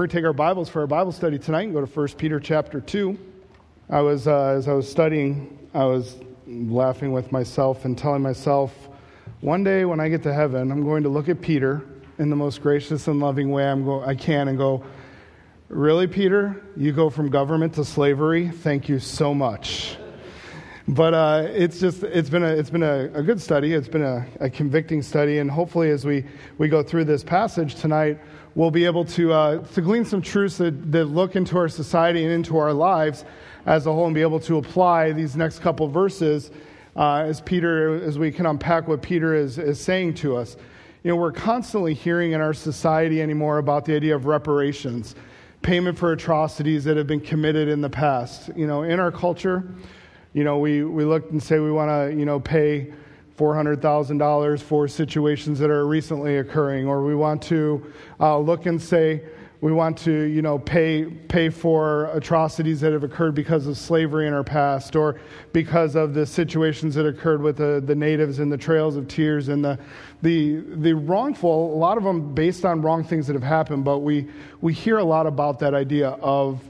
We're going to take our Bibles for our Bible study tonight and go to 1 Peter chapter 2. I was, uh, as I was studying, I was laughing with myself and telling myself, one day when I get to heaven, I'm going to look at Peter in the most gracious and loving way I'm go- I can and go, Really, Peter? You go from government to slavery? Thank you so much. But uh, it's just, it's been, a, it's been a, a good study. It's been a, a convicting study. And hopefully, as we, we go through this passage tonight, we'll be able to, uh, to glean some truths that, that look into our society and into our lives as a whole and be able to apply these next couple verses uh, as Peter, as we can unpack what Peter is, is saying to us. You know, we're constantly hearing in our society anymore about the idea of reparations, payment for atrocities that have been committed in the past. You know, in our culture, you know, we, we look and say we want to, you know, pay $400,000 for situations that are recently occurring, or we want to uh, look and say we want to, you know, pay, pay for atrocities that have occurred because of slavery in our past, or because of the situations that occurred with the, the natives and the Trails of Tears and the, the, the wrongful, a lot of them based on wrong things that have happened, but we, we hear a lot about that idea of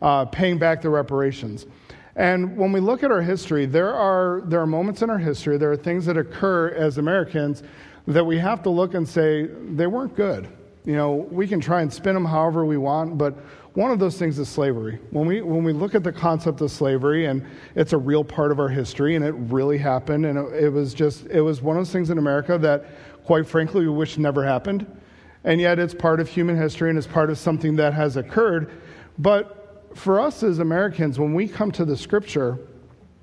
uh, paying back the reparations. And when we look at our history, there are, there are moments in our history, there are things that occur as Americans that we have to look and say, they weren't good. You know, we can try and spin them however we want, but one of those things is slavery. When we, when we look at the concept of slavery, and it's a real part of our history, and it really happened, and it, it was just, it was one of those things in America that, quite frankly, we wish never happened. And yet it's part of human history and it's part of something that has occurred. But for us as Americans, when we come to the scripture,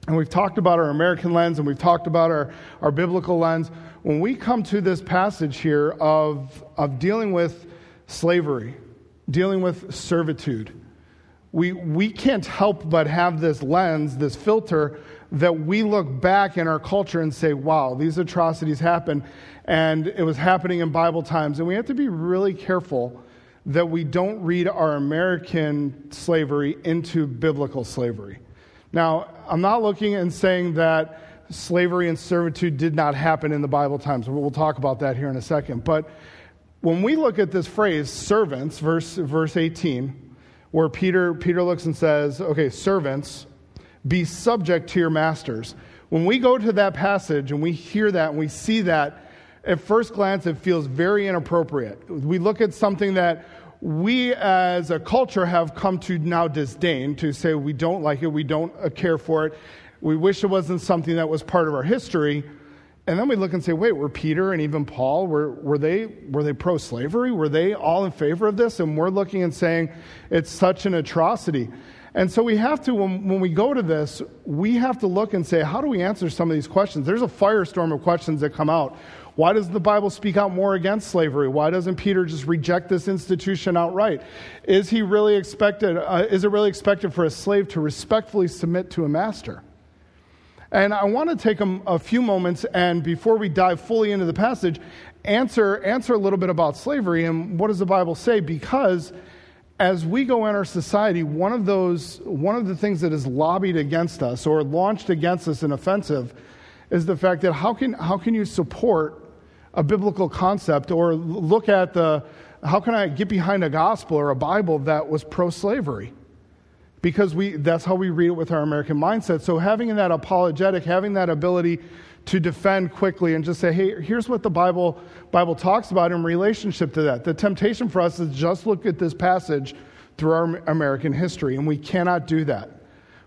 and we've talked about our American lens and we've talked about our, our biblical lens, when we come to this passage here of, of dealing with slavery, dealing with servitude, we, we can't help but have this lens, this filter, that we look back in our culture and say, wow, these atrocities happened, and it was happening in Bible times. And we have to be really careful that we don't read our American slavery into biblical slavery. Now, I'm not looking and saying that slavery and servitude did not happen in the Bible times. We'll talk about that here in a second. But when we look at this phrase, servants, verse, verse 18, where Peter, Peter looks and says, okay, servants, be subject to your masters. When we go to that passage and we hear that and we see that, at first glance, it feels very inappropriate. We look at something that we as a culture have come to now disdain, to say we don't like it, we don't uh, care for it, we wish it wasn't something that was part of our history. And then we look and say, wait, were Peter and even Paul, were, were they, were they pro slavery? Were they all in favor of this? And we're looking and saying it's such an atrocity. And so we have to, when, when we go to this, we have to look and say, how do we answer some of these questions? There's a firestorm of questions that come out. Why does the Bible speak out more against slavery? Why doesn't Peter just reject this institution outright? Is he really expected, uh, is it really expected for a slave to respectfully submit to a master? And I want to take a, a few moments and before we dive fully into the passage, answer, answer a little bit about slavery and what does the Bible say? Because as we go in our society, one of those, one of the things that is lobbied against us or launched against us in offensive is the fact that how can, how can you support a biblical concept or look at the how can I get behind a gospel or a Bible that was pro slavery? Because we, that's how we read it with our American mindset. So, having that apologetic, having that ability to defend quickly and just say, hey, here's what the Bible, Bible talks about in relationship to that. The temptation for us is just look at this passage through our American history, and we cannot do that.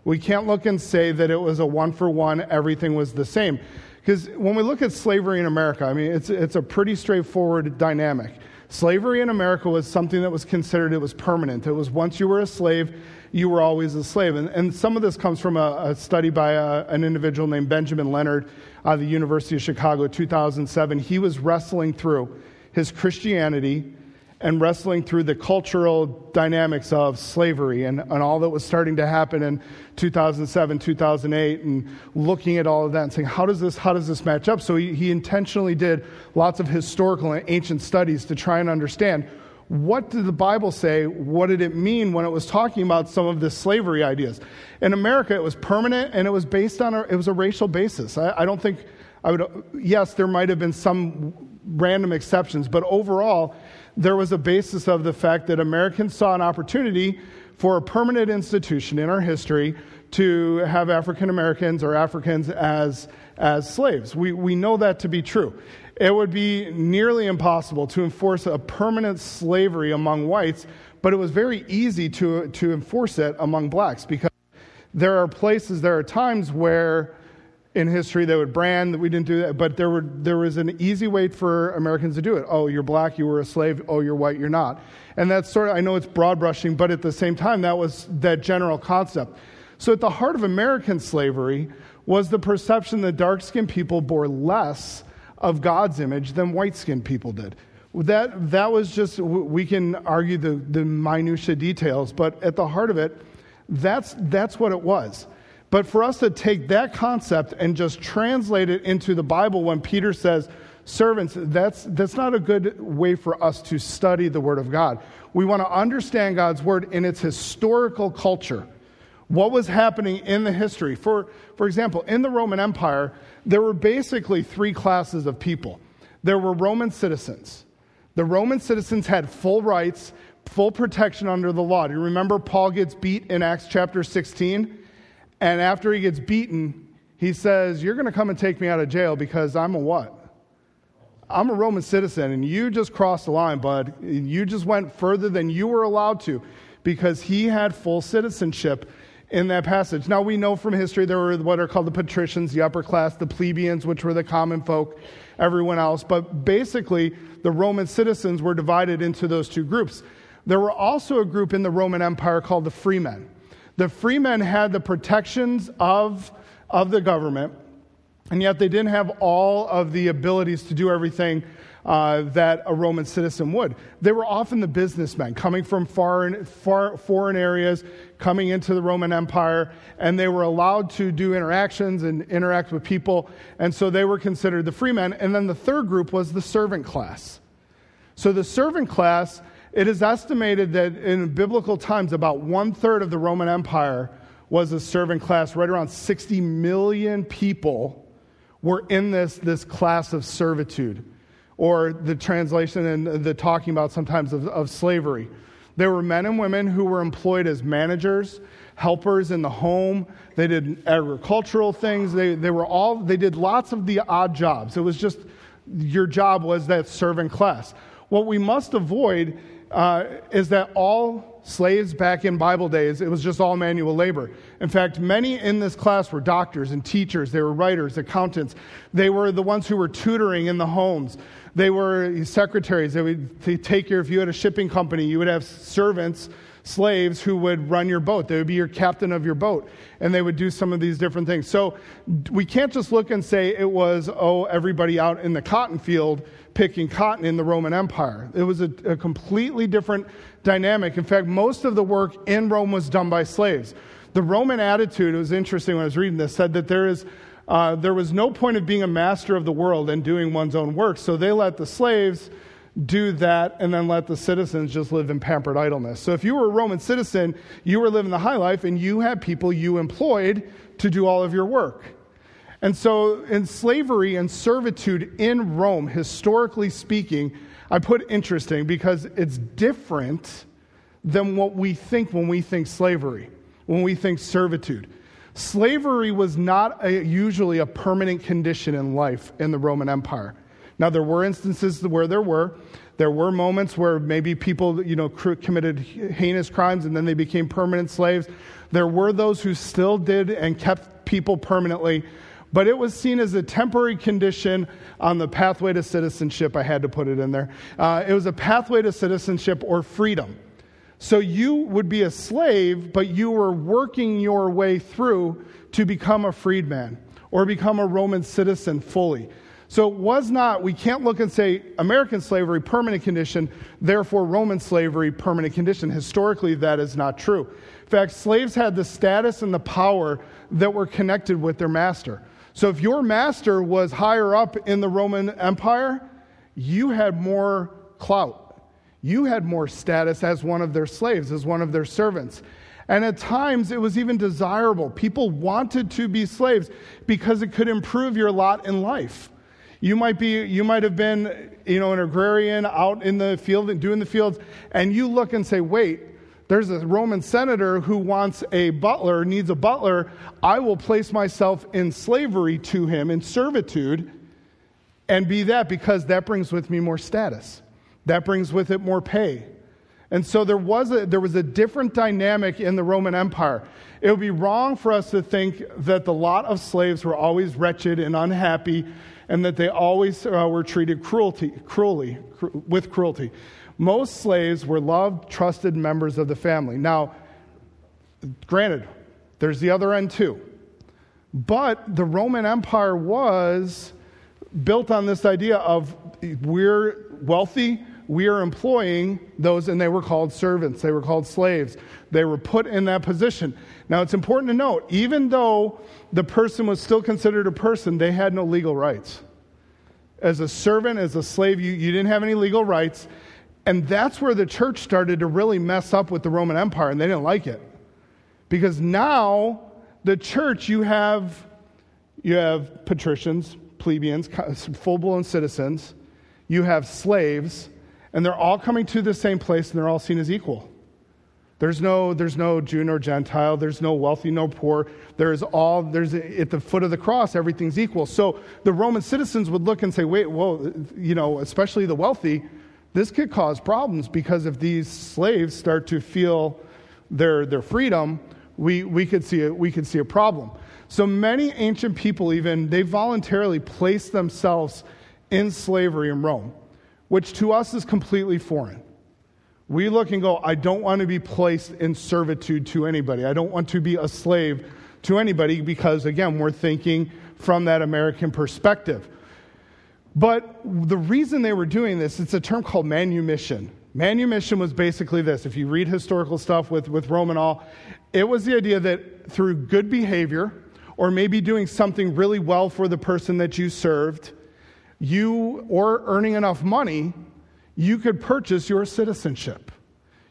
We can't look and say that it was a one for one, everything was the same. Because when we look at slavery in America, I mean, it's, it's a pretty straightforward dynamic. Slavery in America was something that was considered, it was permanent. It was once you were a slave, you were always a slave. And, and some of this comes from a, a study by a, an individual named Benjamin Leonard at the University of Chicago, 2007. He was wrestling through his Christianity and wrestling through the cultural dynamics of slavery and, and all that was starting to happen in 2007, 2008, and looking at all of that and saying, how does this, how does this match up? So he, he intentionally did lots of historical and ancient studies to try and understand what did the Bible say? What did it mean when it was talking about some of the slavery ideas? In America, it was permanent and it was based on a, it was a racial basis. I, I don't think I would, yes, there might have been some random exceptions, but overall, there was a basis of the fact that Americans saw an opportunity for a permanent institution in our history to have African Americans or Africans as, as slaves. We, we know that to be true. It would be nearly impossible to enforce a permanent slavery among whites, but it was very easy to, to enforce it among blacks because there are places, there are times where in history they would brand that we didn't do that, but there, were, there was an easy way for Americans to do it. Oh, you're black, you were a slave. Oh, you're white, you're not. And that's sort of, I know it's broad brushing, but at the same time, that was that general concept. So at the heart of American slavery was the perception that dark skinned people bore less of God's image than white skinned people did. That, that was just, we can argue the, the minutiae details, but at the heart of it, that's, that's what it was. But for us to take that concept and just translate it into the Bible when Peter says, servants, that's, that's not a good way for us to study the Word of God. We want to understand God's Word in its historical culture. What was happening in the history? For, for example, in the Roman Empire, there were basically three classes of people. There were Roman citizens. The Roman citizens had full rights, full protection under the law. Do you remember Paul gets beat in Acts chapter 16? And after he gets beaten, he says, You're going to come and take me out of jail because I'm a what? I'm a Roman citizen, and you just crossed the line, bud. You just went further than you were allowed to because he had full citizenship in that passage. Now, we know from history there were what are called the patricians, the upper class, the plebeians, which were the common folk, everyone else. But basically, the Roman citizens were divided into those two groups. There were also a group in the Roman Empire called the freemen. The freemen had the protections of, of the government, and yet they didn't have all of the abilities to do everything uh, that a Roman citizen would. They were often the businessmen coming from foreign, far, foreign areas, coming into the Roman Empire, and they were allowed to do interactions and interact with people, and so they were considered the freemen. And then the third group was the servant class. So the servant class it is estimated that in biblical times, about one third of the Roman Empire was a servant class. Right around 60 million people were in this, this class of servitude, or the translation and the talking about sometimes of, of slavery. There were men and women who were employed as managers, helpers in the home. They did agricultural things. They, they were all, they did lots of the odd jobs. It was just, your job was that servant class. What we must avoid uh, is that all slaves back in Bible days, it was just all manual labor. In fact, many in this class were doctors and teachers, they were writers, accountants, they were the ones who were tutoring in the homes. They were secretaries. They would take care if you had a shipping company, you would have servants, slaves who would run your boat. They would be your captain of your boat, and they would do some of these different things. So we can't just look and say it was, oh, everybody out in the cotton field picking cotton in the Roman Empire. It was a, a completely different dynamic. In fact, most of the work in Rome was done by slaves. The Roman attitude, it was interesting when I was reading this, said that there is uh, there was no point of being a master of the world and doing one's own work. So they let the slaves do that and then let the citizens just live in pampered idleness. So if you were a Roman citizen, you were living the high life and you had people you employed to do all of your work. And so, in slavery and servitude in Rome, historically speaking, I put interesting because it's different than what we think when we think slavery, when we think servitude. Slavery was not a, usually a permanent condition in life in the Roman Empire. Now, there were instances where there were. There were moments where maybe people, you know, committed heinous crimes and then they became permanent slaves. There were those who still did and kept people permanently but it was seen as a temporary condition on the pathway to citizenship. I had to put it in there. Uh, it was a pathway to citizenship or freedom. So you would be a slave, but you were working your way through to become a freedman or become a Roman citizen fully. So it was not, we can't look and say American slavery, permanent condition, therefore Roman slavery, permanent condition. Historically, that is not true. In fact, slaves had the status and the power that were connected with their master. So if your master was higher up in the Roman Empire, you had more clout. You had more status as one of their slaves, as one of their servants. And at times it was even desirable. People wanted to be slaves because it could improve your lot in life. You might be, you might have been, you know, an agrarian out in the field and doing the fields, and you look and say, wait, there's a Roman senator who wants a butler, needs a butler. I will place myself in slavery to him, in servitude, and be that because that brings with me more status. That brings with it more pay. And so there was a, there was a different dynamic in the Roman Empire. It would be wrong for us to think that the lot of slaves were always wretched and unhappy and that they always uh, were treated cruelty, cruelly, cru- with cruelty. Most slaves were loved, trusted members of the family. Now, granted, there's the other end too. But the Roman Empire was built on this idea of we're wealthy, we are employing those, and they were called servants, they were called slaves. They were put in that position. Now, it's important to note, even though the person was still considered a person, they had no legal rights. As a servant, as a slave, you, you didn't have any legal rights. And that's where the church started to really mess up with the Roman Empire, and they didn't like it. Because now, the church, you have, you have patricians, plebeians, full blown citizens, you have slaves, and they're all coming to the same place and they're all seen as equal. There's no, there's no Jew nor Gentile. There's no wealthy, no poor. There's all, there's at the foot of the cross, everything's equal. So the Roman citizens would look and say, wait, well, you know, especially the wealthy, this could cause problems because if these slaves start to feel their, their freedom, we, we, could see a, we could see a problem. So many ancient people, even, they voluntarily placed themselves in slavery in Rome which to us is completely foreign. We look and go, I don't want to be placed in servitude to anybody. I don't want to be a slave to anybody because, again, we're thinking from that American perspective. But the reason they were doing this, it's a term called manumission. Manumission was basically this. If you read historical stuff with, with Rome all, it was the idea that through good behavior, or maybe doing something really well for the person that you served, you, or earning enough money, you could purchase your citizenship.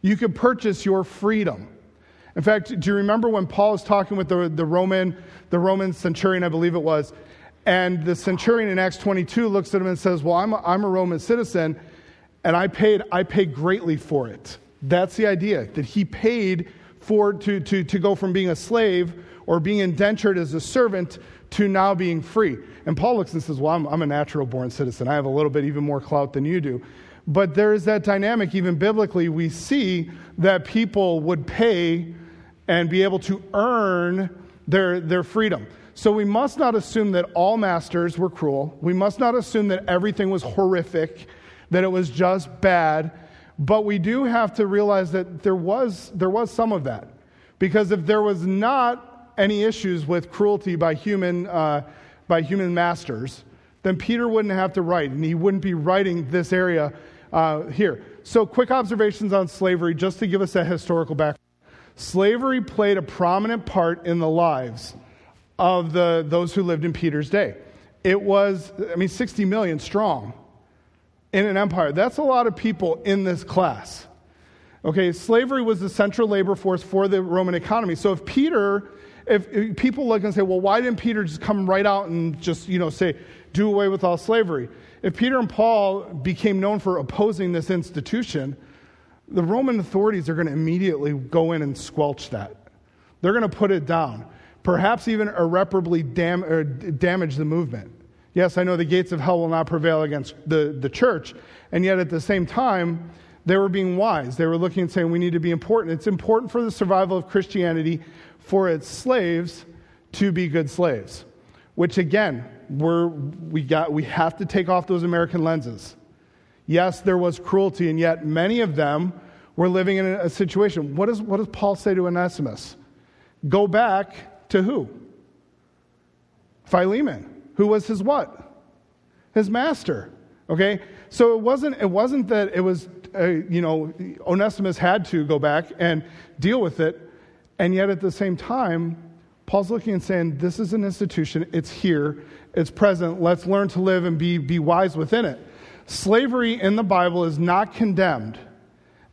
You could purchase your freedom. In fact, do you remember when Paul was talking with the, the, Roman, the Roman centurion, I believe it was, and the centurion in Acts 22 looks at him and says, Well, I'm a, I'm a Roman citizen, and I paid, I paid greatly for it. That's the idea, that he paid for to, to, to go from being a slave or being indentured as a servant to now being free. And Paul looks and says, Well, I'm, I'm a natural born citizen. I have a little bit even more clout than you do. But there is that dynamic, even biblically, we see that people would pay and be able to earn their, their freedom. So we must not assume that all masters were cruel. We must not assume that everything was horrific, that it was just bad. But we do have to realize that there was, there was some of that. Because if there was not any issues with cruelty by human, uh, by human masters, then Peter wouldn't have to write, and he wouldn't be writing this area uh, here. So, quick observations on slavery, just to give us that historical background. Slavery played a prominent part in the lives of the, those who lived in Peter's day. It was, I mean, 60 million strong in an empire. That's a lot of people in this class. Okay, slavery was the central labor force for the Roman economy. So if Peter if, if people look and say, well, why didn't Peter just come right out and just, you know, say, do away with all slavery? If Peter and Paul became known for opposing this institution, the Roman authorities are going to immediately go in and squelch that. They're going to put it down, perhaps even irreparably dam- er, damage the movement. Yes, I know the gates of hell will not prevail against the, the church, and yet at the same time, they were being wise. They were looking and saying, we need to be important. It's important for the survival of Christianity for its slaves to be good slaves. Which again, we're, we, got, we have to take off those American lenses. Yes, there was cruelty, and yet many of them were living in a, situation. What, is, what does Paul say to Onesimus? Go back to who? Philemon, who was his what? His master. Okay? So it wasn't, it wasn't that it was, uh, you know, Onesimus had to go back and deal with it. And yet at the same time, Paul's looking and saying, This is an institution, it's here, it's present, let's learn to live and be, be wise within it. Slavery in the Bible is not condemned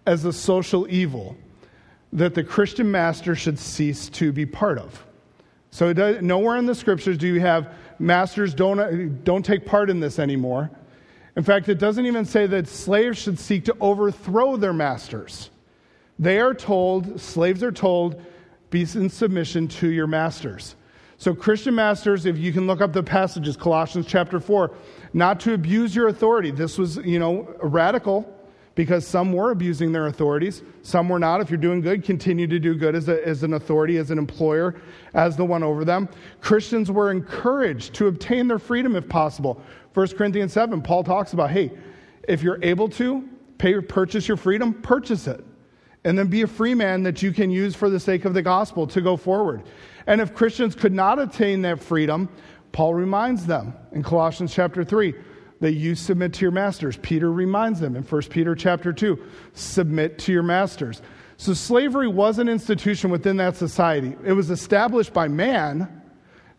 as a social evil that the Christian master should cease to be part of. So does, nowhere in the scriptures do you have masters don't, don't take part in this anymore. In fact, it doesn't even say that slaves should seek to overthrow their masters. They are told, slaves are told, be in submission to your masters. So, Christian masters, if you can look up the passages, Colossians chapter 4, not to abuse your authority. This was, you know, radical because some were abusing their authorities, some were not. If you're doing good, continue to do good as, a, as an authority, as an employer, as the one over them. Christians were encouraged to obtain their freedom if possible. 1 Corinthians 7, Paul talks about hey, if you're able to pay, purchase your freedom, purchase it. And then be a free man that you can use for the sake of the gospel to go forward. And if Christians could not attain that freedom, Paul reminds them in Colossians chapter 3 that you submit to your masters. Peter reminds them in 1 Peter chapter 2 submit to your masters. So slavery was an institution within that society. It was established by man,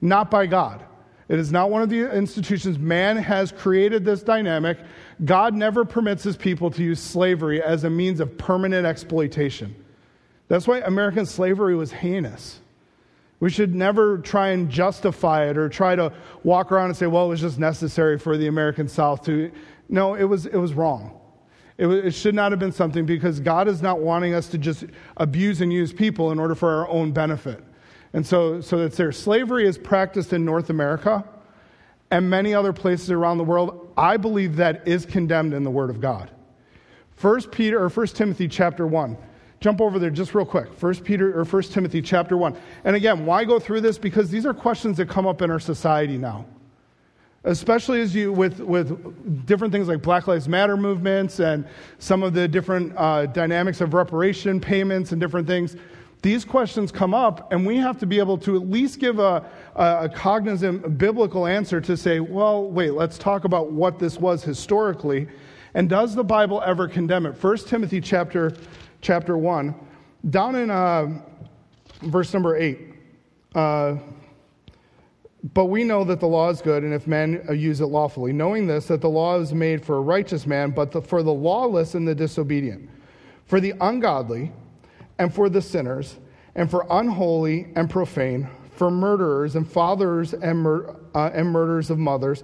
not by God. It is not one of the institutions. Man has created this dynamic. God never permits his people to use slavery as a means of permanent exploitation. That's why American slavery was heinous. We should never try and justify it or try to walk around and say, well, it was just necessary for the American South to. No, it was, it was wrong. It, was, it should not have been something because God is not wanting us to just abuse and use people in order for our own benefit. And so, so that's there. Slavery is practiced in North America and many other places around the world. I believe that is condemned in the Word of God. First Peter or First Timothy chapter one. Jump over there just real quick. First Peter or First Timothy chapter 1. And again, why go through this? Because these are questions that come up in our society now. Especially as you with with different things like Black Lives Matter movements and some of the different uh, dynamics of reparation payments and different things. These questions come up, and we have to be able to at least give a, a, cognizant biblical answer to say, well, wait, let's talk about what this was historically. And does the Bible ever condemn it? First Timothy chapter chapter 1, down in uh, verse number 8. Uh, but we know that the law is good, and if men use it lawfully, knowing this, that the law is made for a righteous man, but the, for the lawless and the disobedient, for the ungodly, and for the sinners, and for unholy and profane, for murderers and fathers and, mur- uh, and murderers of mothers,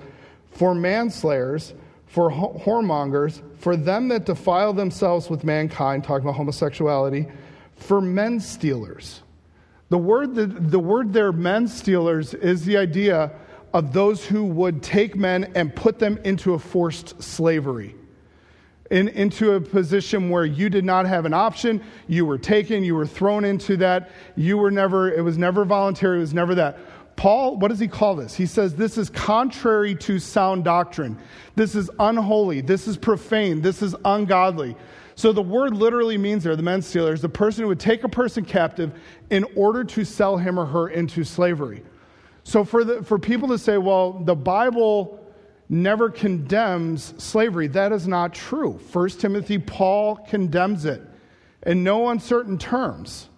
for manslayers, for whoremongers, for them that defile themselves with mankind, talking about homosexuality, for men stealers. The word, the, the word there, men stealers, is the idea of those who would take men and put them into a forced slavery. In, into a position where you did not have an option, you were taken, you were thrown into that, you were never, it was never voluntary, it was never that. Paul, what does he call this? He says this is contrary to sound doctrine. This is unholy. This is profane. This is ungodly. So the word literally means there, the men stealer, is the person who would take a person captive in order to sell him or her into slavery. So for, the, for people to say, well, the Bible never condemns slavery, that is not true. First Timothy, Paul condemns it in no uncertain terms.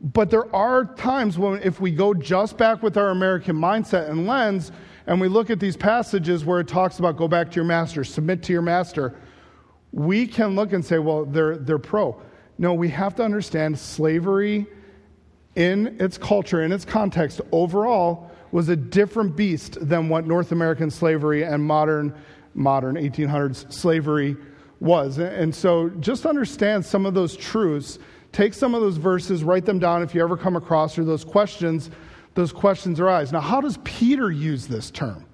But there are times when, if we go just back with our American mindset and lens, and we look at these passages where it talks about go back to your master, submit to your master, we can look and say, well, they're, they're pro. No, we have to understand slavery in its culture, in its context, overall, was a different beast than what North American slavery and modern, modern 1800s slavery was. And so just understand some of those truths take some of those verses, write them down if you ever come across or those questions, those questions arise. Now, how does Peter use this term?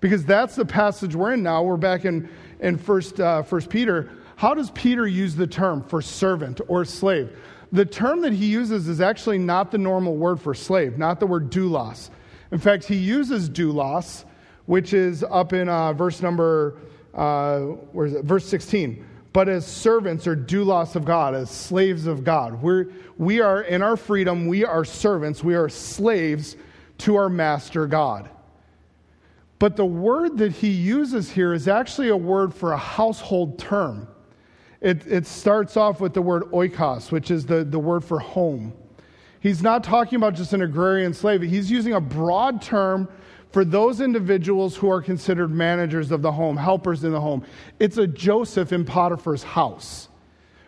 Because that's the passage we're in now. We're back in, in first, uh, first Peter. How does Peter use the term for servant or slave? The term that he uses is actually not the normal word for slave, not the word doulos. In fact, he uses doulos, which is up in uh, verse number, uh, where is it? Verse 16 but as servants or doulos of God, as slaves of God. We're, we are, in our freedom, we are servants, we are slaves to our master God. But the word that he uses here is actually a word for a household term. It, it starts off with the word oikos, which is the, the word for home. He's not talking about just an agrarian slave, he's using a broad term for those individuals who are considered managers of the home, helpers in the home. It's a Joseph in Potiphar's house.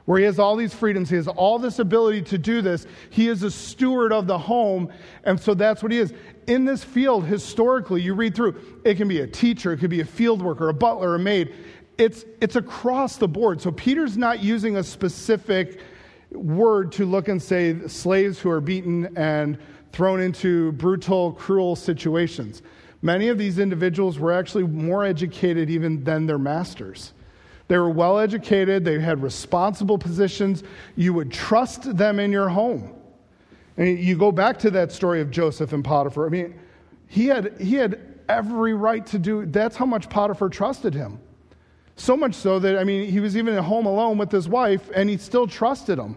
where he has all these freedoms, he has all this ability to do this. He is a steward of the home, and so that's what he is. In this field, historically, you read through, it can be a teacher, it could be a field worker, a butler, a maid. It's, it's across the board. So Peter's not using a specific word to look and say slaves who are beaten and thrown into brutal, cruel situations. Many of these individuals were actually more educated even than their masters. They were well educated, they had responsible positions. You would trust them in your home. And you go back to that story of Joseph and Potiphar. I mean, he had, he had every right to do that's how much Potiphar trusted him. So much so that, I mean, he was even at home alone with his wife and he still trusted him.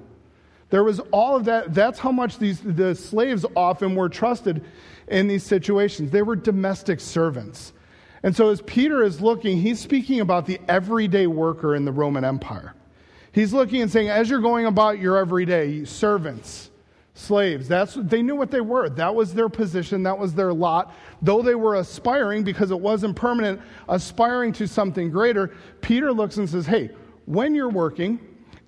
There was all of that. That's how much these, the slaves often were trusted in these situations. They were domestic servants. And so, as Peter is looking, he's speaking about the everyday worker in the Roman Empire. He's looking and saying, as you're going about your everyday, servants, slaves, that's, they knew what they were. That was their position, that was their lot. Though they were aspiring, because it wasn't permanent, aspiring to something greater, Peter looks and says, hey, when you're working,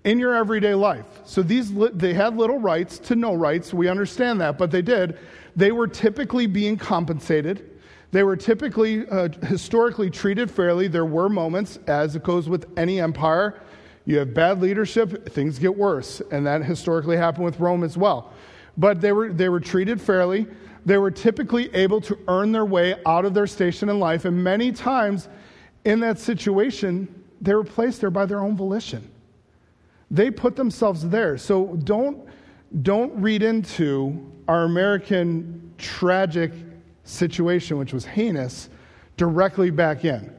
in your everyday life. So these they had little rights to no rights. We understand that, but they did. They were typically being compensated. They were typically uh, historically treated fairly. There were moments, as it goes with any empire, you have bad leadership, things get worse, and that historically happened with Rome as well. But they were they were treated fairly. They were typically able to earn their way out of their station in life, and many times in that situation, they were placed there by their own volition. They put themselves there. So don't, don't read into our American tragic situation, which was heinous, directly back in.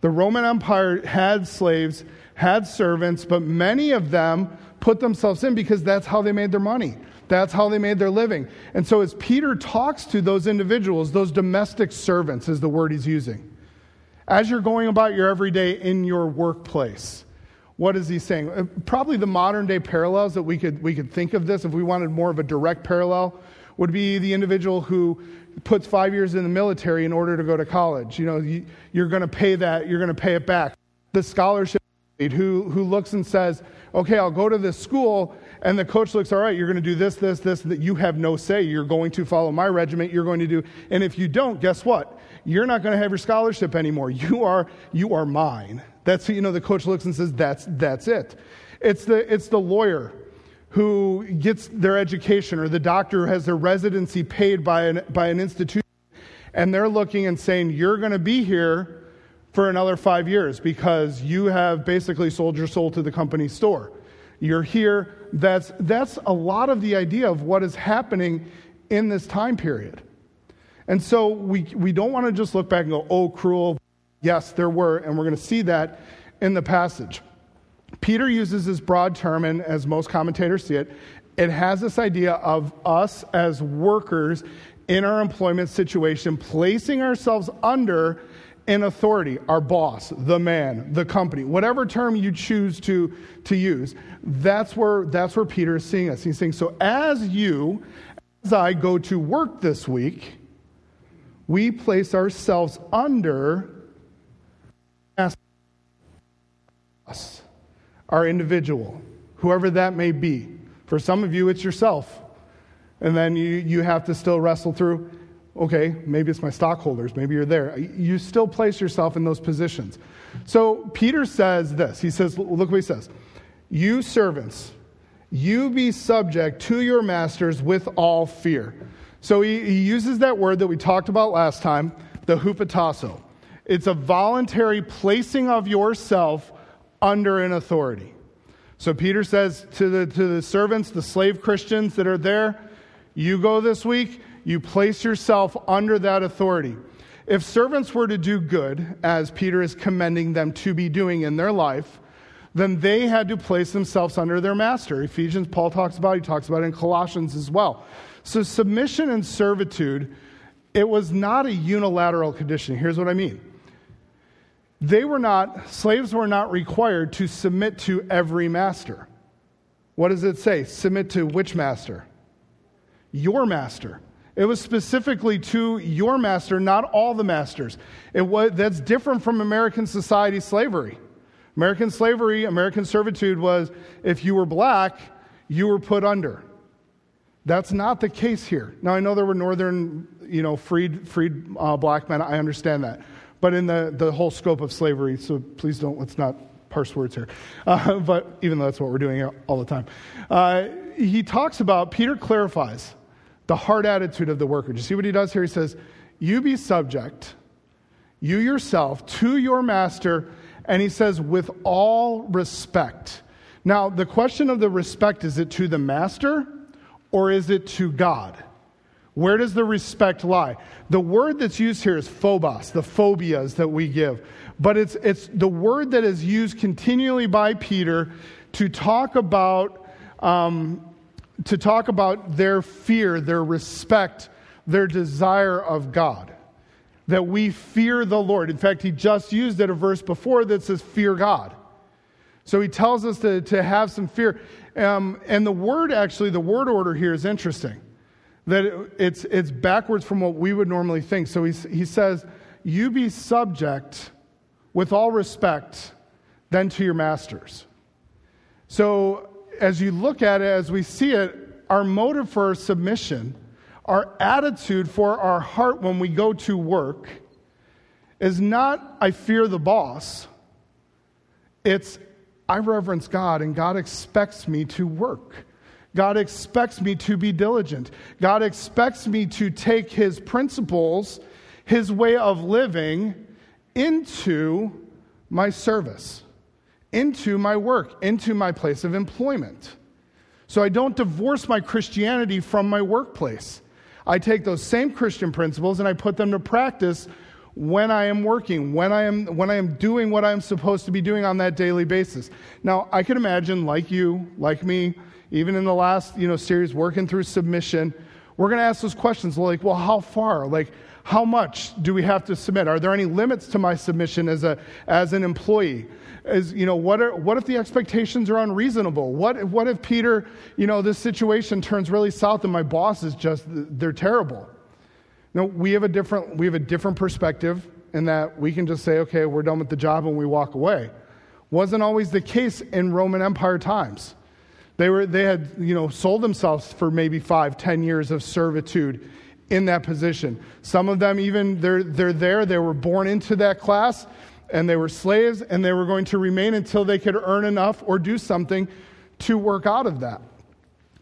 The Roman Empire had slaves, had servants, but many of them put themselves in because that's how they made their money. That's how they made their living. And so, as Peter talks to those individuals, those domestic servants is the word he's using. As you're going about your everyday in your workplace, what is he saying? Uh, probably the modern day parallels that we could, we could think of this, if we wanted more of a direct parallel, would be the individual who puts five years in the military in order to go to college. You know, you, you're going to pay that, you're going to pay it back. The scholarship who, who looks and says, okay, I'll go to this school, and the coach looks, all right, you're going to do this, this, this, that you have no say. You're going to follow my regiment, you're going to do, and if you don't, guess what? You're not going to have your scholarship anymore. You are, you are mine. That's, you know, the coach looks and says, that's, that's it. It's the, it's the lawyer who gets their education or the doctor who has their residency paid by an, by an institution. And they're looking and saying, you're going to be here for another five years because you have basically sold your soul to the company store. You're here. That's, that's a lot of the idea of what is happening in this time period. And so we, we don't want to just look back and go, oh, cruel, Yes, there were, and we're going to see that in the passage. Peter uses this broad term, and as most commentators see it, it has this idea of us as workers in our employment situation, placing ourselves under an authority, our boss, the man, the company, whatever term you choose to, to use. That's where, that's where Peter is seeing us. He's saying, So as you, as I go to work this week, we place ourselves under us, our individual, whoever that may be. For some of you, it's yourself. And then you, you have to still wrestle through okay, maybe it's my stockholders, maybe you're there. You still place yourself in those positions. So Peter says this He says, look what he says. You servants, you be subject to your masters with all fear. So he, he uses that word that we talked about last time, the hupotasso. It's a voluntary placing of yourself under an authority. So Peter says to the, to the servants, the slave Christians that are there, you go this week, you place yourself under that authority. If servants were to do good, as Peter is commending them to be doing in their life, then they had to place themselves under their master. Ephesians, Paul talks about, he talks about in Colossians as well. So submission and servitude, it was not a unilateral condition. Here's what I mean they were not, slaves were not required to submit to every master. What does it say? Submit to which master? Your master. It was specifically to your master, not all the masters. It was, that's different from American society slavery. American slavery, American servitude was if you were black, you were put under. That's not the case here. Now, I know there were northern, you know, freed, freed uh, black men. I understand that. But in the, the whole scope of slavery, so please don't, let's not parse words here. Uh, but even though that's what we're doing all the time. Uh, he talks about, Peter clarifies the hard attitude of the worker. Do you see what he does here? He says, You be subject, you yourself, to your master, and he says, with all respect. Now, the question of the respect is it to the master or is it to God? Where does the respect lie? The word that's used here is phobos, the phobias that we give. But it's, it's the word that is used continually by Peter to talk about, um, to talk about their fear, their respect, their desire of God. That we fear the Lord. In fact, he just used it a verse before that says, Fear God. So he tells us to, to have some fear. Um, and the word, actually, the word order here is interesting. That it, it's, it's backwards from what we would normally think. So he, he says, You be subject with all respect then to your masters. So as you look at it, as we see it, our motive for submission, our attitude for our heart when we go to work is not, I fear the boss. It's, I reverence God, and God expects me to work. God expects me to be diligent. God expects me to take His principles, His way of living, into my service, into my work, into my place of employment. So I don't divorce my Christianity from my workplace. I take those same Christian principles and I put them to practice when I am working, when I am, when I am doing what I'm supposed to be doing on that daily basis. Now, I can imagine, like you, like me, even in the last you know, series, working through submission, we're going to ask those questions like, well, how far? Like, how much do we have to submit? Are there any limits to my submission as, a, as an employee? Is, you know, what, are, what if the expectations are unreasonable? What, what if Peter, you know, this situation turns really south and my boss is just, they're terrible? No, we have a different, we have a different perspective in that we can just say, okay, we're done with the job and we walk away. Wasn't always the case in Roman Empire times. They, were, they had you know, sold themselves for maybe five, ten years of servitude in that position. Some of them, even, they're, they're there, they were born into that class, and they were slaves, and they were going to remain until they could earn enough or do something to work out of that.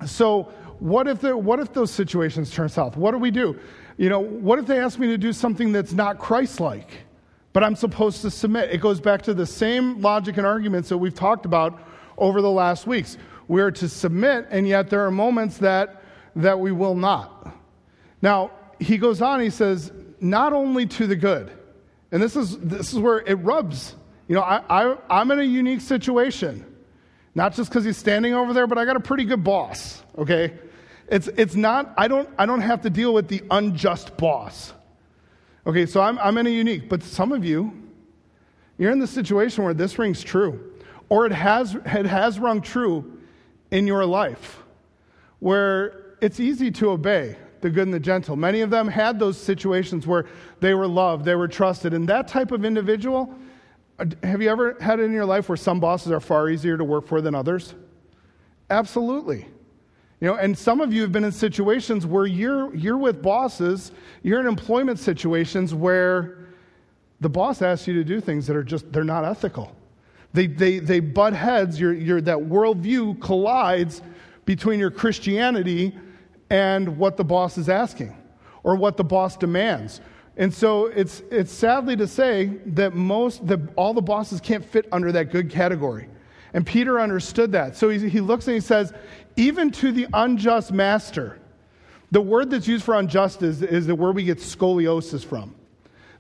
So, what if, the, what if those situations turn south? What do we do? You know, what if they ask me to do something that's not Christ like, but I'm supposed to submit? It goes back to the same logic and arguments that we've talked about over the last weeks. We are to submit, and yet there are moments that, that we will not. Now, he goes on, he says, not only to the good, and this is, this is where it rubs. You know, I, I, I'm in a unique situation. Not just because he's standing over there, but I got a pretty good boss, okay? It's, it's not, I don't, I don't have to deal with the unjust boss. Okay, so I'm, I'm in a unique, but some of you, you're in the situation where this rings true, or it has, it has rung true in your life, where it's easy to obey the good and the gentle. Many of them had those situations where they were loved, they were trusted. And that type of individual, have you ever had it in your life where some bosses are far easier to work for than others? Absolutely. You know, and some of you have been in situations where you're, you're with bosses, you're in employment situations where the boss asks you to do things that are just, they're not ethical. They, they, they butt heads, your, your, that worldview collides between your Christianity and what the boss is asking or what the boss demands. And so it's, it's sadly to say that most, that all the bosses can't fit under that good category. And Peter understood that. So he, he looks and he says, even to the unjust master, the word that's used for unjust is, is the word we get scoliosis from.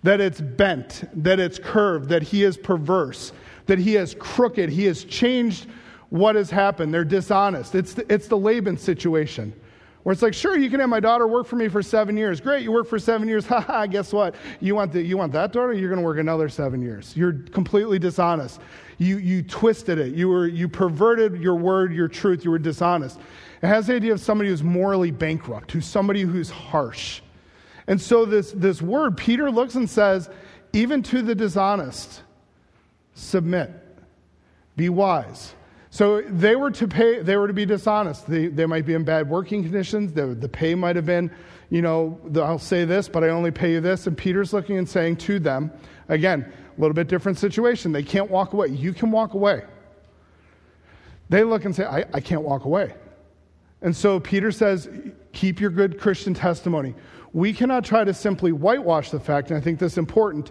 That it's bent, that it's curved, that he is perverse, that he is crooked, he has changed what has happened. They're dishonest. It's the, it's the Laban situation. Where it's like, sure, you can have my daughter work for me for seven years. Great, you work for seven years. Ha ha, guess what? You want, the, you want that daughter? You're going to work another seven years. You're completely dishonest. You, you twisted it. You, were, you perverted your word, your truth. You were dishonest. It has the idea of somebody who's morally bankrupt, who's somebody who's harsh. And so this, this word, Peter looks and says, even to the dishonest, submit. Be wise. So they were to pay, they were to be dishonest. They, they might be in bad working conditions. The, the pay might have been, you know, the, I'll say this, but I only pay you this. And Peter's looking and saying to them, again, a little bit different situation. They can't walk away. You can walk away. They look and say, I, I can't walk away. And so Peter says, keep your good Christian testimony. We cannot try to simply whitewash the fact, and I think this is important,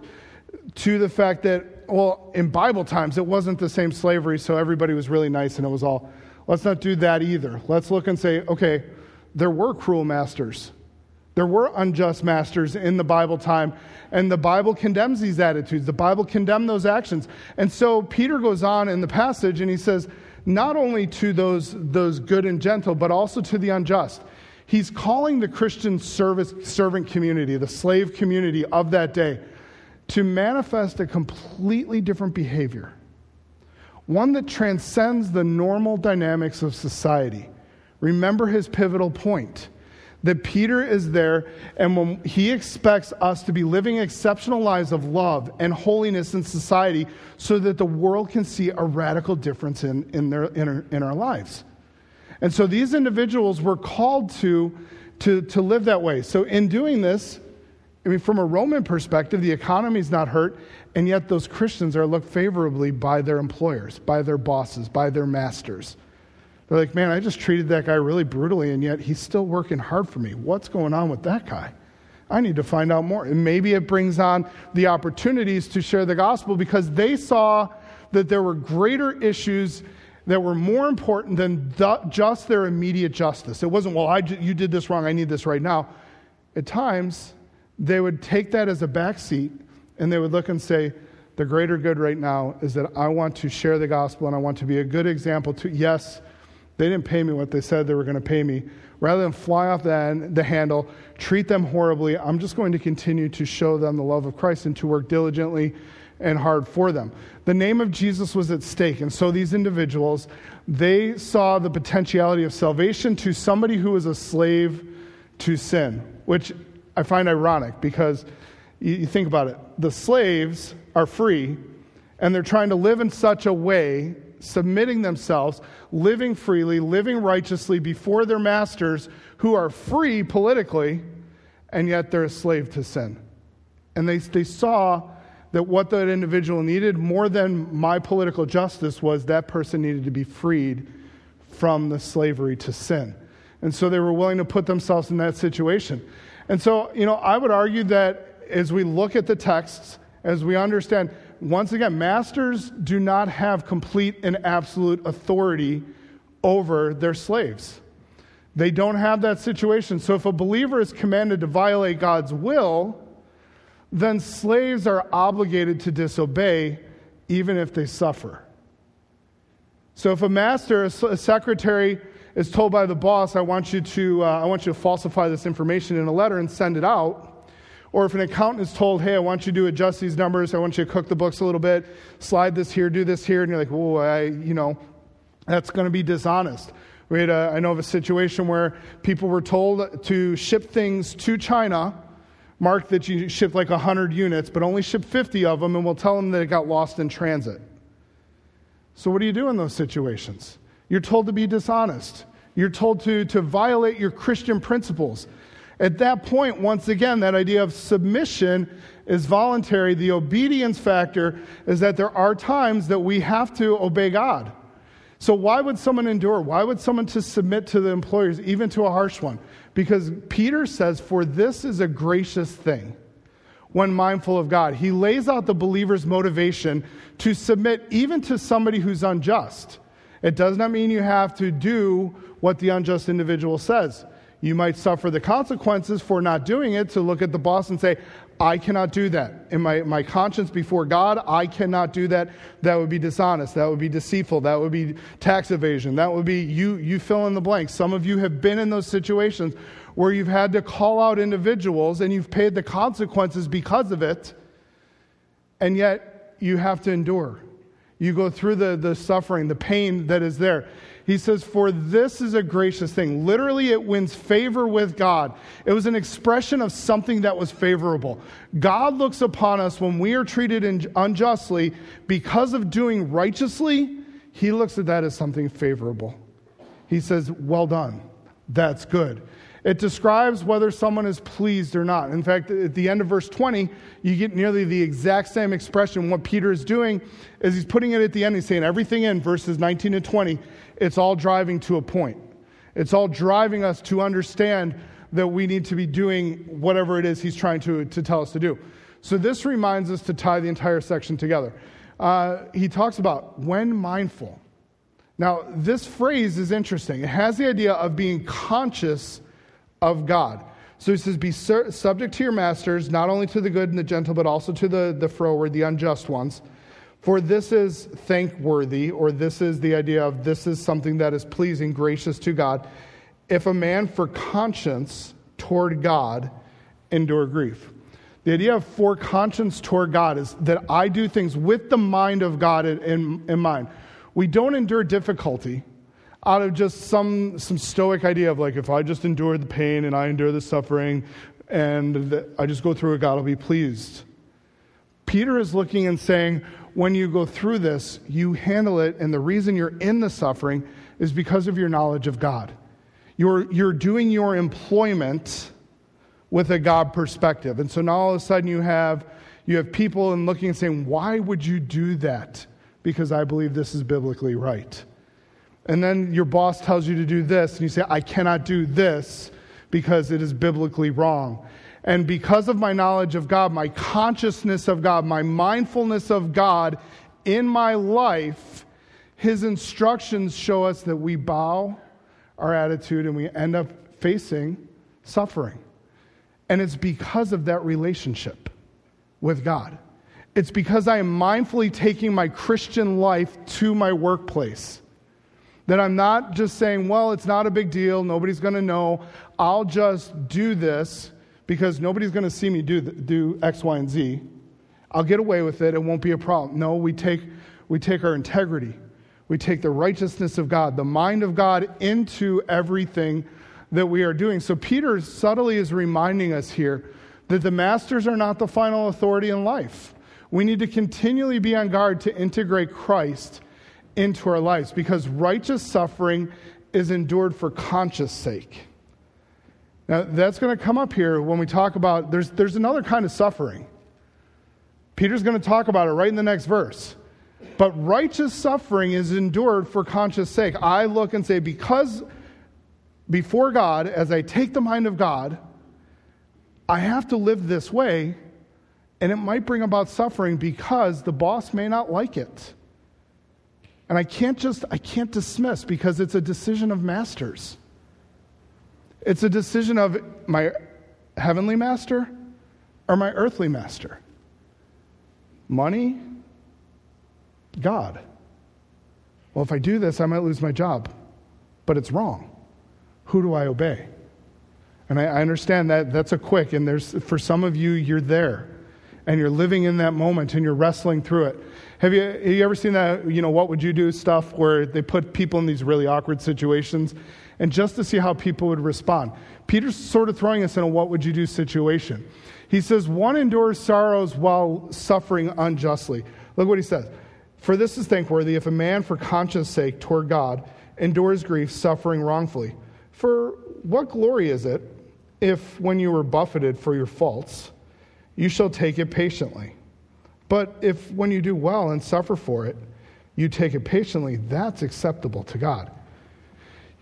to the fact that, well, in Bible times, it wasn't the same slavery, so everybody was really nice and it was all. Let's not do that either. Let's look and say, okay, there were cruel masters. There were unjust masters in the Bible time, and the Bible condemns these attitudes. The Bible condemns those actions. And so Peter goes on in the passage and he says, not only to those, those good and gentle, but also to the unjust. He's calling the Christian service, servant community, the slave community of that day, to manifest a completely different behavior, one that transcends the normal dynamics of society. Remember his pivotal point that Peter is there, and when he expects us to be living exceptional lives of love and holiness in society so that the world can see a radical difference in, in, their, in, our, in our lives. And so these individuals were called to, to, to live that way. So, in doing this, I mean, from a Roman perspective, the economy is not hurt, and yet those Christians are looked favorably by their employers, by their bosses, by their masters. They're like, man, I just treated that guy really brutally, and yet he's still working hard for me. What's going on with that guy? I need to find out more. And maybe it brings on the opportunities to share the gospel because they saw that there were greater issues that were more important than just their immediate justice. It wasn't, well, I, you did this wrong, I need this right now. At times, they would take that as a backseat and they would look and say, the greater good right now is that I want to share the gospel and I want to be a good example to, yes, they didn't pay me what they said they were going to pay me. Rather than fly off the, the handle, treat them horribly, I'm just going to continue to show them the love of Christ and to work diligently and hard for them. The name of Jesus was at stake, and so these individuals, they saw the potentiality of salvation to somebody who was a slave to sin, which I find ironic because you, think about it. The slaves are free, and they're trying to live in such a way, submitting themselves, living freely, living righteously before their masters who are free politically, and yet they're a slave to sin. And they, they saw that what that individual needed more than my political justice was that person needed to be freed from the slavery to sin. And so they were willing to put themselves in that situation. And so, you know, I would argue that as we look at the texts, as we understand, once again, masters do not have complete and absolute authority over their slaves. They don't have that situation. So if a believer is commanded to violate God's will, then slaves are obligated to disobey even if they suffer. So if a master, a secretary, is told by the boss, I want you to, uh, I want you to falsify this information in a letter and send it out, or if an accountant is told, hey, I want you to adjust these numbers, I want you to cook the books a little bit, slide this here, do this here, and you're like, oh, I, you know, that's going to be dishonest. We had a, I know of a situation where people were told to ship things to China mark that you shipped like 100 units, but only ship 50 of them, and we'll tell them that it got lost in transit. So, what do you do in those situations? You're told to be dishonest. You're told to, to violate your Christian principles. At that point, once again, that idea of submission is voluntary. The obedience factor is that there are times that we have to obey God. So, why would someone endure? Why would someone to submit to the employers, even to a harsh one? Because Peter says, For this is a gracious thing when mindful of God. He lays out the believer's motivation to submit even to somebody who's unjust. It does not mean you have to do what the unjust individual says. You might suffer the consequences for not doing it to look at the boss and say, I cannot do that. In my, my conscience before God, I cannot do that. That would be dishonest. That would be deceitful. That would be tax evasion. That would be you, you fill in the blank. Some of you have been in those situations where you've had to call out individuals and you've paid the consequences because of it, and yet you have to endure. You go through the, the suffering, the pain that is there. He says, For this is a gracious thing. Literally, it wins favor with God. It was an expression of something that was favorable. God looks upon us when we are treated unjustly because of doing righteously. he looks at that as something favorable. He says, Well done. That's good. It describes whether someone is pleased or not. In fact, at the end of verse 20, you get nearly the exact same expression. What Peter is doing is he's putting it at the end. He's saying everything in verses 19 and 20, it's all driving to a point. It's all driving us to understand that we need to be doing whatever it is he's trying to, to tell us to do. So this reminds us to tie the entire section together. Uh, he talks about when mindful. Now, this phrase is interesting. It has the idea of being conscious of God. So he says, Be subject to your masters, not only to the good and the gentle, but also to the, the froward, the unjust ones. For this is thankworthy, or this is the idea of this is something that is pleasing, gracious to God. If a man for conscience toward God endure grief. The idea of for conscience toward God is that I do things with the mind of God in, in, in mind. We don't endure difficulty out of just some, some stoic idea of like, if I just endure the pain and I endure the suffering and I just go through it, God will be pleased. Peter is looking and saying, when you go through this, you handle it, and the reason you're in the suffering is because of your knowledge of God. You're, you're doing your employment with a God perspective. And so now all of a sudden you have, you have people and looking and saying, why would you do that? Because I believe this is biblically right. And then your boss tells you to do this, and you say, I cannot do this because it is biblically wrong. And because of my knowledge of God, my consciousness of God, my mindfulness of God in my life, his instructions show us that we bow our attitude and we end up facing suffering. And it's because of that relationship with God. It's because I am mindfully taking my Christian life to my workplace. That I'm not just saying, well, it's not a big deal, nobody's going to know. I'll just do this because nobody's going to see me do, do X, Y, and Z. I'll get away with it, it won't be a problem. No, we take, we take our integrity, we take the righteousness of God, the mind of God into everything that we are doing. So Peter subtly is reminding us here that the masters are not the final authority in life. We need to continually be on guard to integrate Christ into our lives because righteous suffering is endured for conscience sake. Now, that's going to come up here when we talk about there's, there's another kind of suffering. Peter's going to talk about it right in the next verse. But righteous suffering is endured for conscience sake. I look and say, because before God, as I take the mind of God, I have to live this way, and it might bring about suffering because the boss may not like it. And I can't just, I can't dismiss because it's a decision of masters. It's a decision of my heavenly master or my earthly master. Money, God. Well, if I do this, I might lose my job, but it's wrong who do I obey? And I, I understand that that's a quick, and there's for some of you, you're there and you're living in that moment and you're wrestling through it. Have you, have you ever seen that, you know, what would you do stuff where they put people in these really awkward situations and just to see how people would respond? Peter's sort of throwing us in a what would you do situation. He says, one endures sorrows while suffering unjustly. Look what he says. For this is thankworthy if a man for conscience sake toward God endures grief suffering wrongfully. For what glory is it if, when you were buffeted for your faults, you shall take it patiently? But if, when you do well and suffer for it, you take it patiently, that's acceptable to God.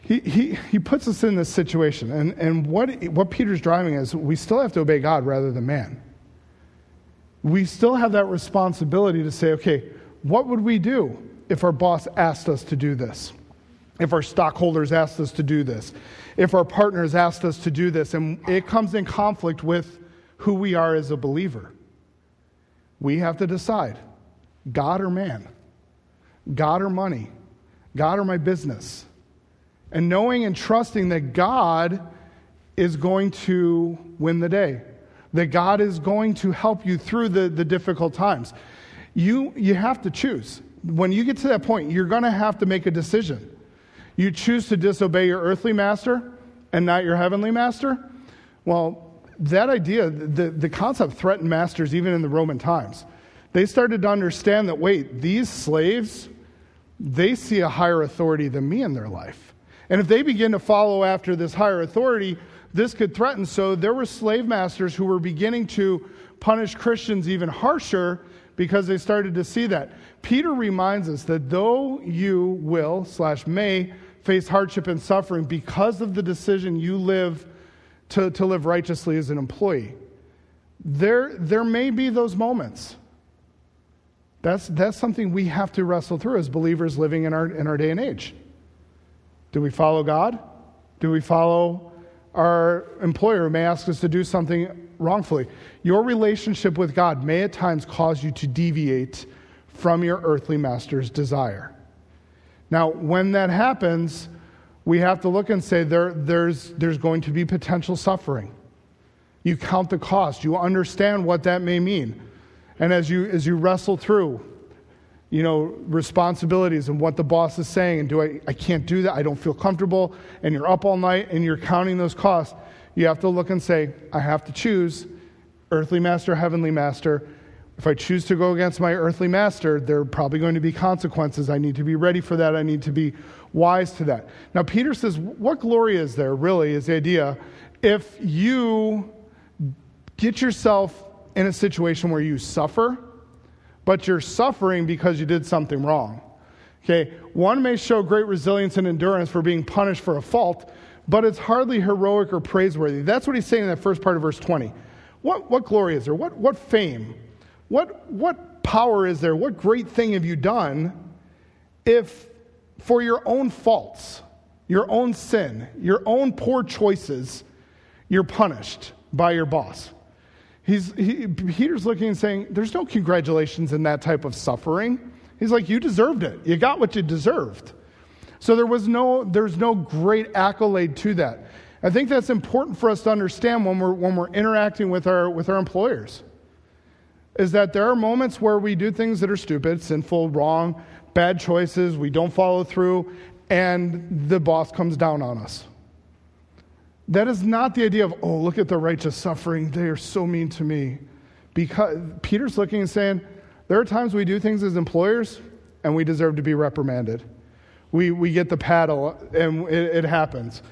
He, he, he puts us in this situation, and, and what, what Peter's driving is we still have to obey God rather than man. We still have that responsibility to say, okay, what would we do if our boss asked us to do this? if our stockholders asked us to do this, if our partners asked us to do this, and it comes in conflict with who we are as a believer. We have to decide God or man, God or money, God or my business. And knowing and trusting that God is going to win the day, that God is going to help you through the, the difficult times. You, you have to choose. When you get to that point, you're going to have to make a decision. You choose to disobey your earthly master and not your heavenly master? Well, that idea, the, the concept threatened masters even in the Roman times. They started to understand that, wait, these slaves, they see a higher authority than me in their life. And if they begin to follow after this higher authority, this could threaten. So there were slave masters who were beginning to punish Christians even harsher because they started to see that. Peter reminds us that though you will slash may face hardship and suffering because of the decision you live to, to live righteously as an employee, there, there may be those moments. That's, that's something we have to wrestle through as believers living in our, in our day and age. Do we follow God? Do we follow our employer who may ask us to do something wrongfully? Your relationship with God may at times cause you to deviate from your earthly master's desire. Now, when that happens, we have to look and say there, there's, there's going to be potential suffering. You count the cost, you understand what that may mean. And as you, as you wrestle through, you know, responsibilities and what the boss is saying, and do I, I can't do that, I don't feel comfortable, and you're up all night and you're counting those costs, you have to look and say, I have to choose earthly master, heavenly master. If I choose to go against my earthly master, there are probably going to be consequences. I need to be ready for that. I need to be wise to that. Now, Peter says, What glory is there, really, is the idea if you get yourself in a situation where you suffer, but you're suffering because you did something wrong. Okay, one may show great resilience and endurance for being punished for a fault, but it's hardly heroic or praiseworthy. That's what he's saying in that first part of verse 20. What, what glory is there? What, what fame? What, what power is there? What great thing have you done if for your own faults, your own sin, your own poor choices, you're punished by your boss? He's, he, Peter's looking and saying, There's no congratulations in that type of suffering. He's like, You deserved it. You got what you deserved. So there was no, there's no great accolade to that. I think that's important for us to understand when we're, when we're interacting with our, with our employers. Is that there are moments where we do things that are stupid, sinful, wrong, bad choices, we don't follow through, and the boss comes down on us. That is not the idea of, oh, look at the righteous suffering. They are so mean to me. Because Peter's looking and saying, there are times we do things as employers and we deserve to be reprimanded. We, we get the paddle and it, it happens.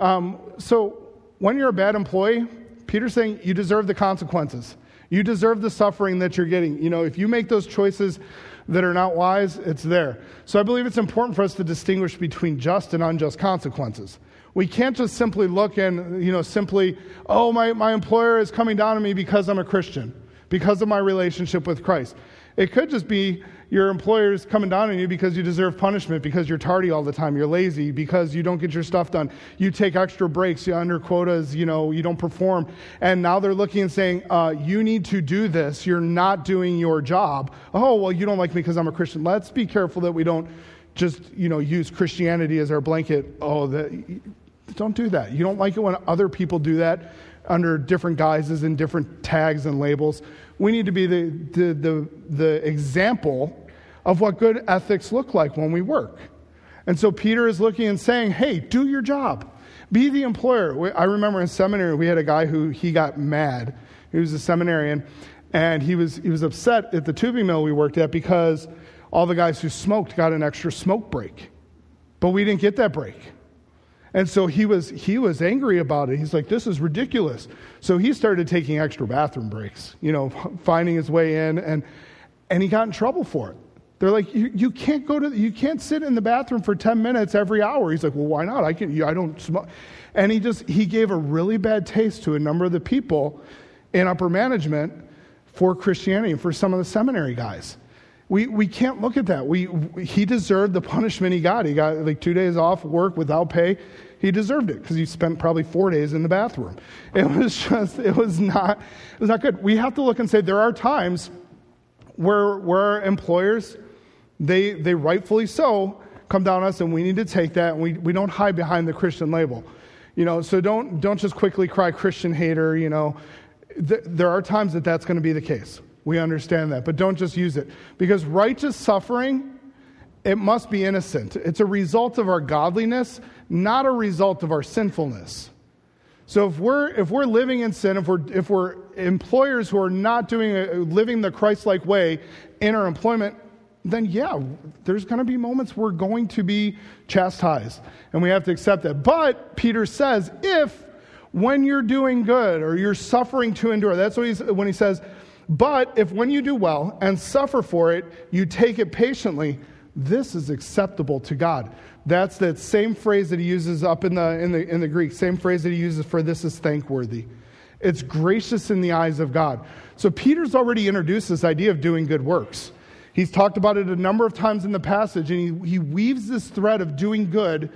Um, so when you're a bad employee, Peter's saying you deserve the consequences. You deserve the suffering that you're getting. You know, if you make those choices that are not wise, it's there. So I believe it's important for us to distinguish between just and unjust consequences. We can't just simply look and, you know, simply, oh, my, my employer is coming down on me because I'm a Christian, because of my relationship with Christ. It could just be your employer is coming down on you because you deserve punishment, because you're tardy all the time, you're lazy, because you don't get your stuff done, you take extra breaks, you under quotas, you know, you don't perform. And now they're looking and saying, uh, you need to do this, you're not doing your job. Oh, well, you don't like me because I'm a Christian. Let's be careful that we don't just, you know, use Christianity as our blanket. Oh, don't do that. You don't like it when other people do that under different guises and different tags and labels. We need to be the, the, the, the example of what good ethics look like when we work. And so Peter is looking and saying, hey, do your job. Be the employer. I remember in seminary, we had a guy who he got mad. He was a seminarian, and he was, he was upset at the tubing mill we worked at because all the guys who smoked got an extra smoke break. But we didn't get that break. And so he was, he was angry about it. He's like, this is ridiculous. So he started taking extra bathroom breaks, you know, finding his way in, and, and he got in trouble for it. They're like, you, you can't go to, you can't sit in the bathroom for 10 minutes every hour. He's like, well, why not? I can, I don't smoke. And he just, he gave a really bad taste to a number of the people in upper management for Christianity and for some of the seminary guys. We, we can't look at that. We, he deserved the punishment he got. He got like two days off work without pay. He deserved it because he spent probably four days in the bathroom. It was just, it was not, it was not good. We have to look and say there are times where, where employers, they, they rightfully so, come down on us and we need to take that and we, we don't hide behind the Christian label. You know, so don't, don't just quickly cry Christian hater, you know. Th- there are times that that's going to be the case. We understand that. But don't just use it. Because righteous suffering, it must be innocent. It's a result of our godliness, not a result of our sinfulness. So if we're, if we're living in sin, if we're, if we're employers who are not doing a, living the Christ like way in our employment, then yeah, there's going to be moments we're going to be chastised, and we have to accept that. But Peter says, if when you're doing good or you're suffering to endure, that's what he's, when he says, but if when you do well and suffer for it, you take it patiently, this is acceptable to God. That's that same phrase that he uses up in the, in the, in the Greek, same phrase that he uses for this is thankworthy. It's gracious in the eyes of God. So Peter's already introduced this idea of doing good works. He's talked about it a number of times in the passage, and he, he weaves this thread of doing good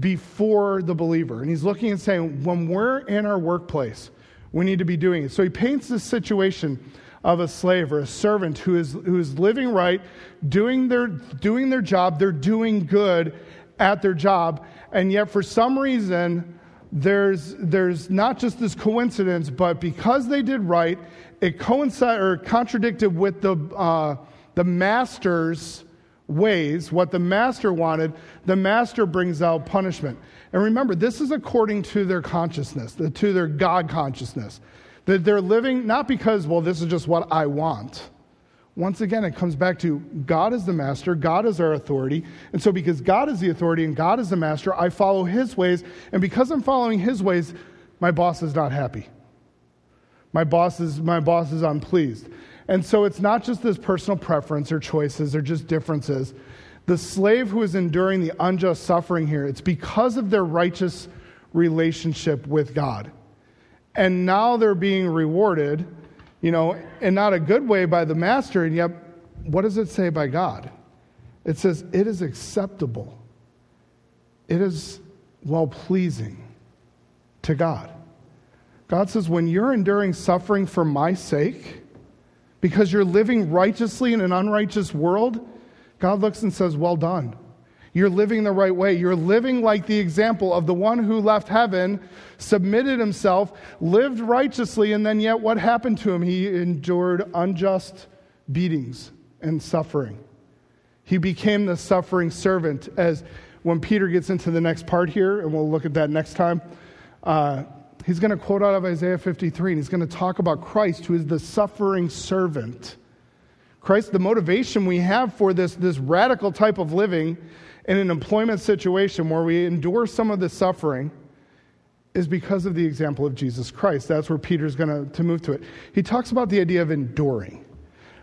before the believer. And he's looking and saying, when we're in our workplace, we need to be doing it. So he paints this situation of a slave or a servant who is, who is living right, doing their, doing their job, they're doing good at their job, and yet for some reason, there's, there's not just this coincidence, but because they did right, it coincided or contradicted with the, uh, the master's ways, what the master wanted, the master brings out punishment. And remember, this is according to their consciousness, to their God consciousness. That they're living not because, well, this is just what I want. Once again, it comes back to God is the master, God is our authority. And so, because God is the authority and God is the master, I follow his ways. And because I'm following his ways, my boss is not happy. My boss is, my boss is unpleased. And so it's not just this personal preference or choices or just differences. The slave who is enduring the unjust suffering here, it's because of their righteous relationship with God. And now they're being rewarded, you know, in not a good way by the master. And yet, what does it say by God? It says, it is acceptable, it is well pleasing to God. God says, when you're enduring suffering for my sake, because you're living righteously in an unrighteous world, God looks and says, Well done. You're living the right way. You're living like the example of the one who left heaven, submitted himself, lived righteously, and then yet what happened to him? He endured unjust beatings and suffering. He became the suffering servant. As when Peter gets into the next part here, and we'll look at that next time, uh, he's going to quote out of Isaiah 53, and he's going to talk about Christ, who is the suffering servant. Christ, the motivation we have for this, this radical type of living in an employment situation where we endure some of the suffering is because of the example of Jesus Christ. That's where Peter's going to move to it. He talks about the idea of enduring.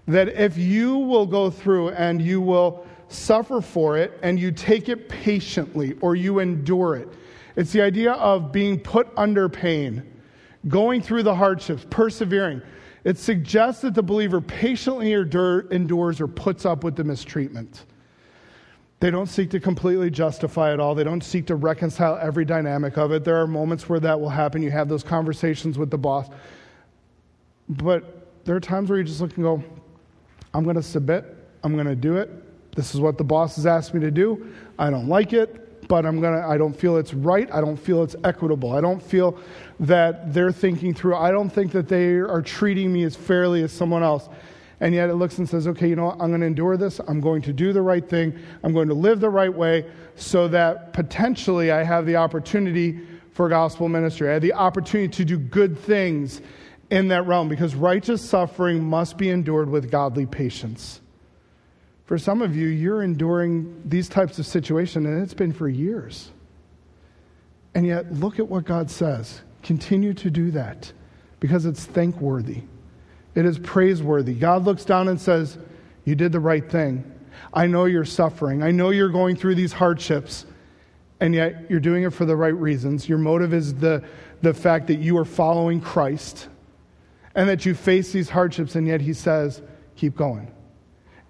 That if you will go through and you will suffer for it and you take it patiently or you endure it, it's the idea of being put under pain, going through the hardships, persevering. It suggests that the believer patiently endures or puts up with the mistreatment. They don't seek to completely justify it all. They don't seek to reconcile every dynamic of it. There are moments where that will happen. You have those conversations with the boss. But there are times where you just look and go, I'm going to submit. I'm going to do it. This is what the boss has asked me to do. I don't like it but I'm gonna, I don't feel it's right. I don't feel it's equitable. I don't feel that they're thinking through. I don't think that they are treating me as fairly as someone else. And yet it looks and says, okay, you know what? I'm going to endure this. I'm going to do the right thing. I'm going to live the right way so that potentially I have the opportunity for gospel ministry. I have the opportunity to do good things in that realm because righteous suffering must be endured with godly patience. For some of you, you're enduring these types of situations, and it's been for years. And yet, look at what God says. Continue to do that because it's thankworthy, it is praiseworthy. God looks down and says, You did the right thing. I know you're suffering. I know you're going through these hardships, and yet you're doing it for the right reasons. Your motive is the, the fact that you are following Christ and that you face these hardships, and yet He says, Keep going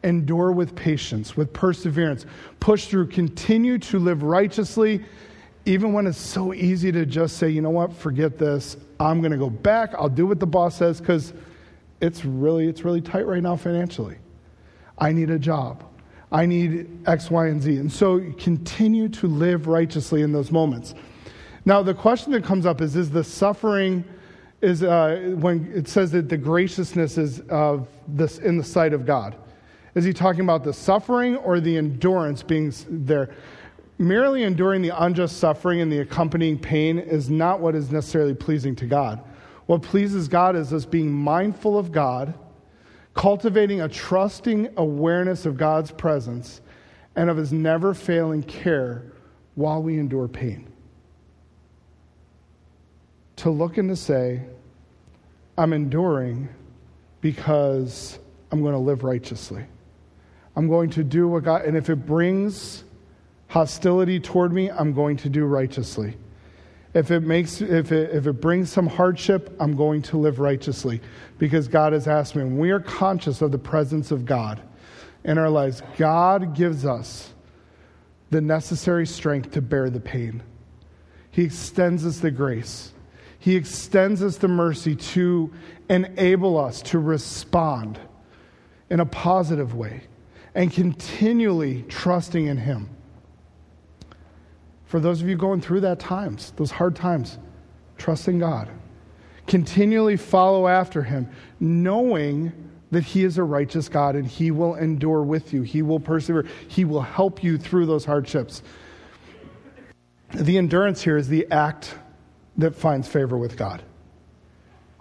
endure with patience, with perseverance, push through, continue to live righteously, even when it's so easy to just say, you know what, forget this. I'm going to go back. I'll do what the boss says because it's really, it's really tight right now financially. I need a job. I need X, Y, and Z. And so continue to live righteously in those moments. Now, the question that comes up is Is the suffering, is uh, when it says that the graciousness is of this in the sight of God? Is he talking about the suffering or the endurance being there? Merely enduring the unjust suffering and the accompanying pain is not what is necessarily pleasing to God. What pleases God is us being mindful of God, cultivating a trusting awareness of God's presence and of his never failing care while we endure pain. To look and to say, I'm enduring because I'm going to live righteously. I'm going to do what God, and if it brings hostility toward me, I'm going to do righteously. If it makes, if it, if it brings some hardship, I'm going to live righteously because God has asked me. When we are conscious of the presence of God in our lives, God gives us the necessary strength to bear the pain. He extends us the grace. He extends us the mercy to enable us to respond in a positive way and continually trusting in Him. For those of you going through that times, those hard times, trust in God. Continually follow after Him, knowing that He is a righteous God and He will endure with you. He will persevere. He will help you through those hardships. The endurance here is the act that finds favor with God.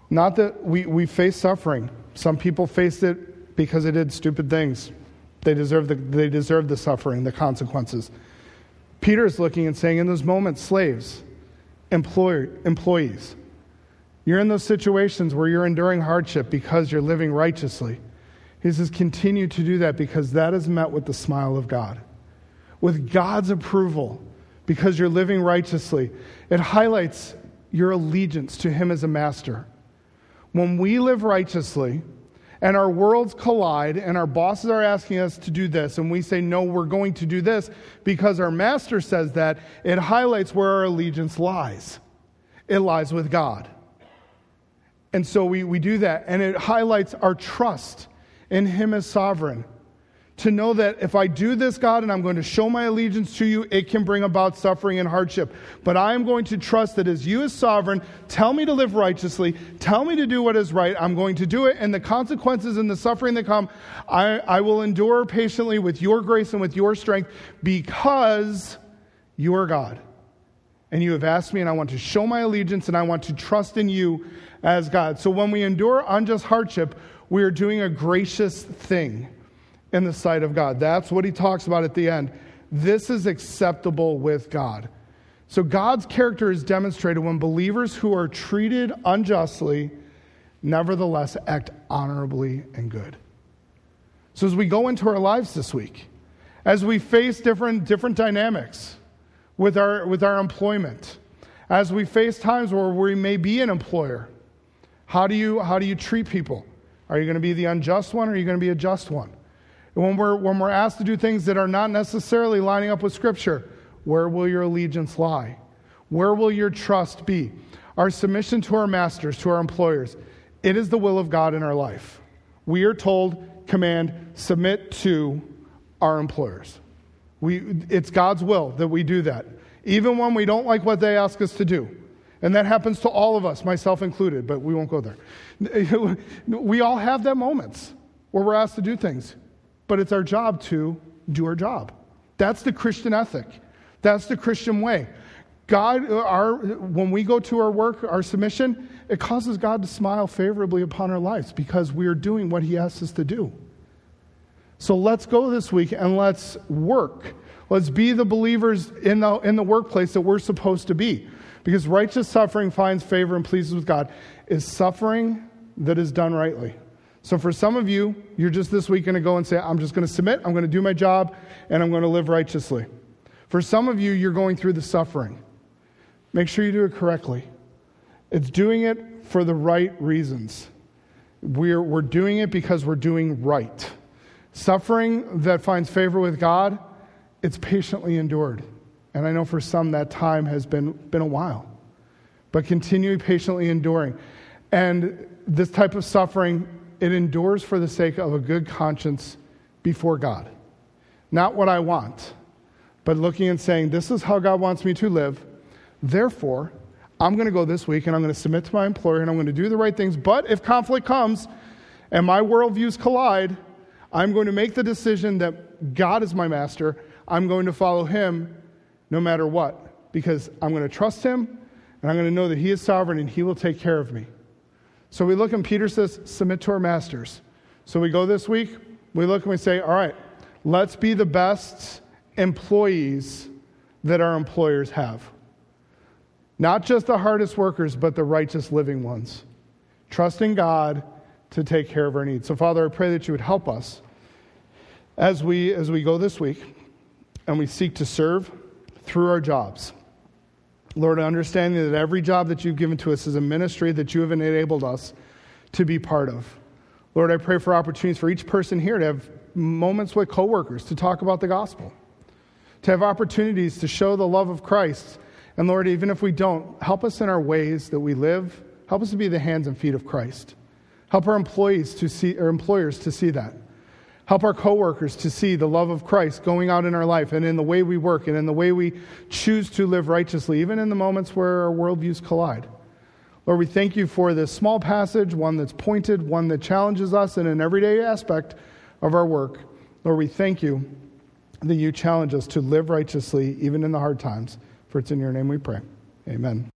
Not that we, we face suffering. Some people faced it because they did stupid things. They deserve the, they deserve the suffering, the consequences. Peter is looking and saying, in those moments, slaves, employer, employees, you're in those situations where you're enduring hardship because you're living righteously. He says, continue to do that because that is met with the smile of God. With God's approval, because you're living righteously, it highlights your allegiance to Him as a master. When we live righteously, and our worlds collide, and our bosses are asking us to do this, and we say, No, we're going to do this because our master says that, it highlights where our allegiance lies. It lies with God. And so we, we do that, and it highlights our trust in Him as sovereign to know that if I do this, God, and I'm going to show my allegiance to you, it can bring about suffering and hardship. But I am going to trust that as you, as sovereign, tell me to live righteously, tell me to do what is right, I'm going to do it. And the consequences and the suffering that come, I, I will endure patiently with your grace and with your strength because you are God. And you have asked me, and I want to show my allegiance, and I want to trust in you as God. So when we endure unjust hardship, we are doing a gracious thing in the sight of God. That's what he talks about at the end. This is acceptable with God. So God's character is demonstrated when believers who are treated unjustly nevertheless act honorably and good. So as we go into our lives this week, as we face different, different dynamics with our, with our employment, as we face times where we may be an employer, how do you, how do you treat people? Are you going to be the unjust one or are you going to be a just one? When we're, when we're asked to do things that are not necessarily lining up with Scripture, where will your allegiance lie? Where will your trust be? Our submission to our masters, to our employers, it is the will of God in our life. We are told, command, submit to our employers. We, it's God's will that we do that, even when we don't like what they ask us to do. And that happens to all of us, myself included, but we won't go there. we all have that moments where we're asked to do things but it's our job to do our job. That's the Christian ethic. That's the Christian way. God, our, when we go to our work, our submission, it causes God to smile favorably upon our lives because we are doing what He asks us to do. So let's go this week and let's work. Let's be the believers in the, in the workplace that we're supposed to be. Because righteous suffering finds favor and pleases with God is suffering that is done rightly. So for some of you, you're just this week going to go and say, I'm just going to submit, I'm going to do my job, and I'm going to live righteously. For some of you, you're going through the suffering. Make sure you do it correctly. It's doing it for the right reasons. We're, we're doing it because we're doing right. Suffering that finds favor with God, it's patiently endured. And I know for some that time has been, been a while. But continue patiently enduring. And this type of suffering it endures for the sake of a good conscience before God. Not what I want, but looking and saying, This is how God wants me to live. Therefore, I'm going to go this week and I'm going to submit to my employer and I'm going to do the right things. But if conflict comes and my worldviews collide, I'm going to make the decision that God is my master. I'm going to follow him no matter what because I'm going to trust him and I'm going to know that he is sovereign and he will take care of me. So we look and Peter says, submit to our masters. So we go this week, we look and we say, all right, let's be the best employees that our employers have. Not just the hardest workers, but the righteous living ones. Trusting God to take care of our needs. So, Father, I pray that you would help us as we, as we go this week and we seek to serve through our jobs. Lord, understanding that every job that you've given to us is a ministry that you have enabled us to be part of. Lord, I pray for opportunities for each person here to have moments with coworkers to talk about the gospel, to have opportunities to show the love of Christ. And Lord, even if we don't, help us in our ways that we live. Help us to be the hands and feet of Christ. Help our employees to see, or employers to see that. Help our coworkers to see the love of Christ going out in our life and in the way we work and in the way we choose to live righteously, even in the moments where our worldviews collide. Lord, we thank you for this small passage, one that's pointed, one that challenges us in an everyday aspect of our work. Lord, we thank you that you challenge us to live righteously even in the hard times. For it's in your name we pray. Amen.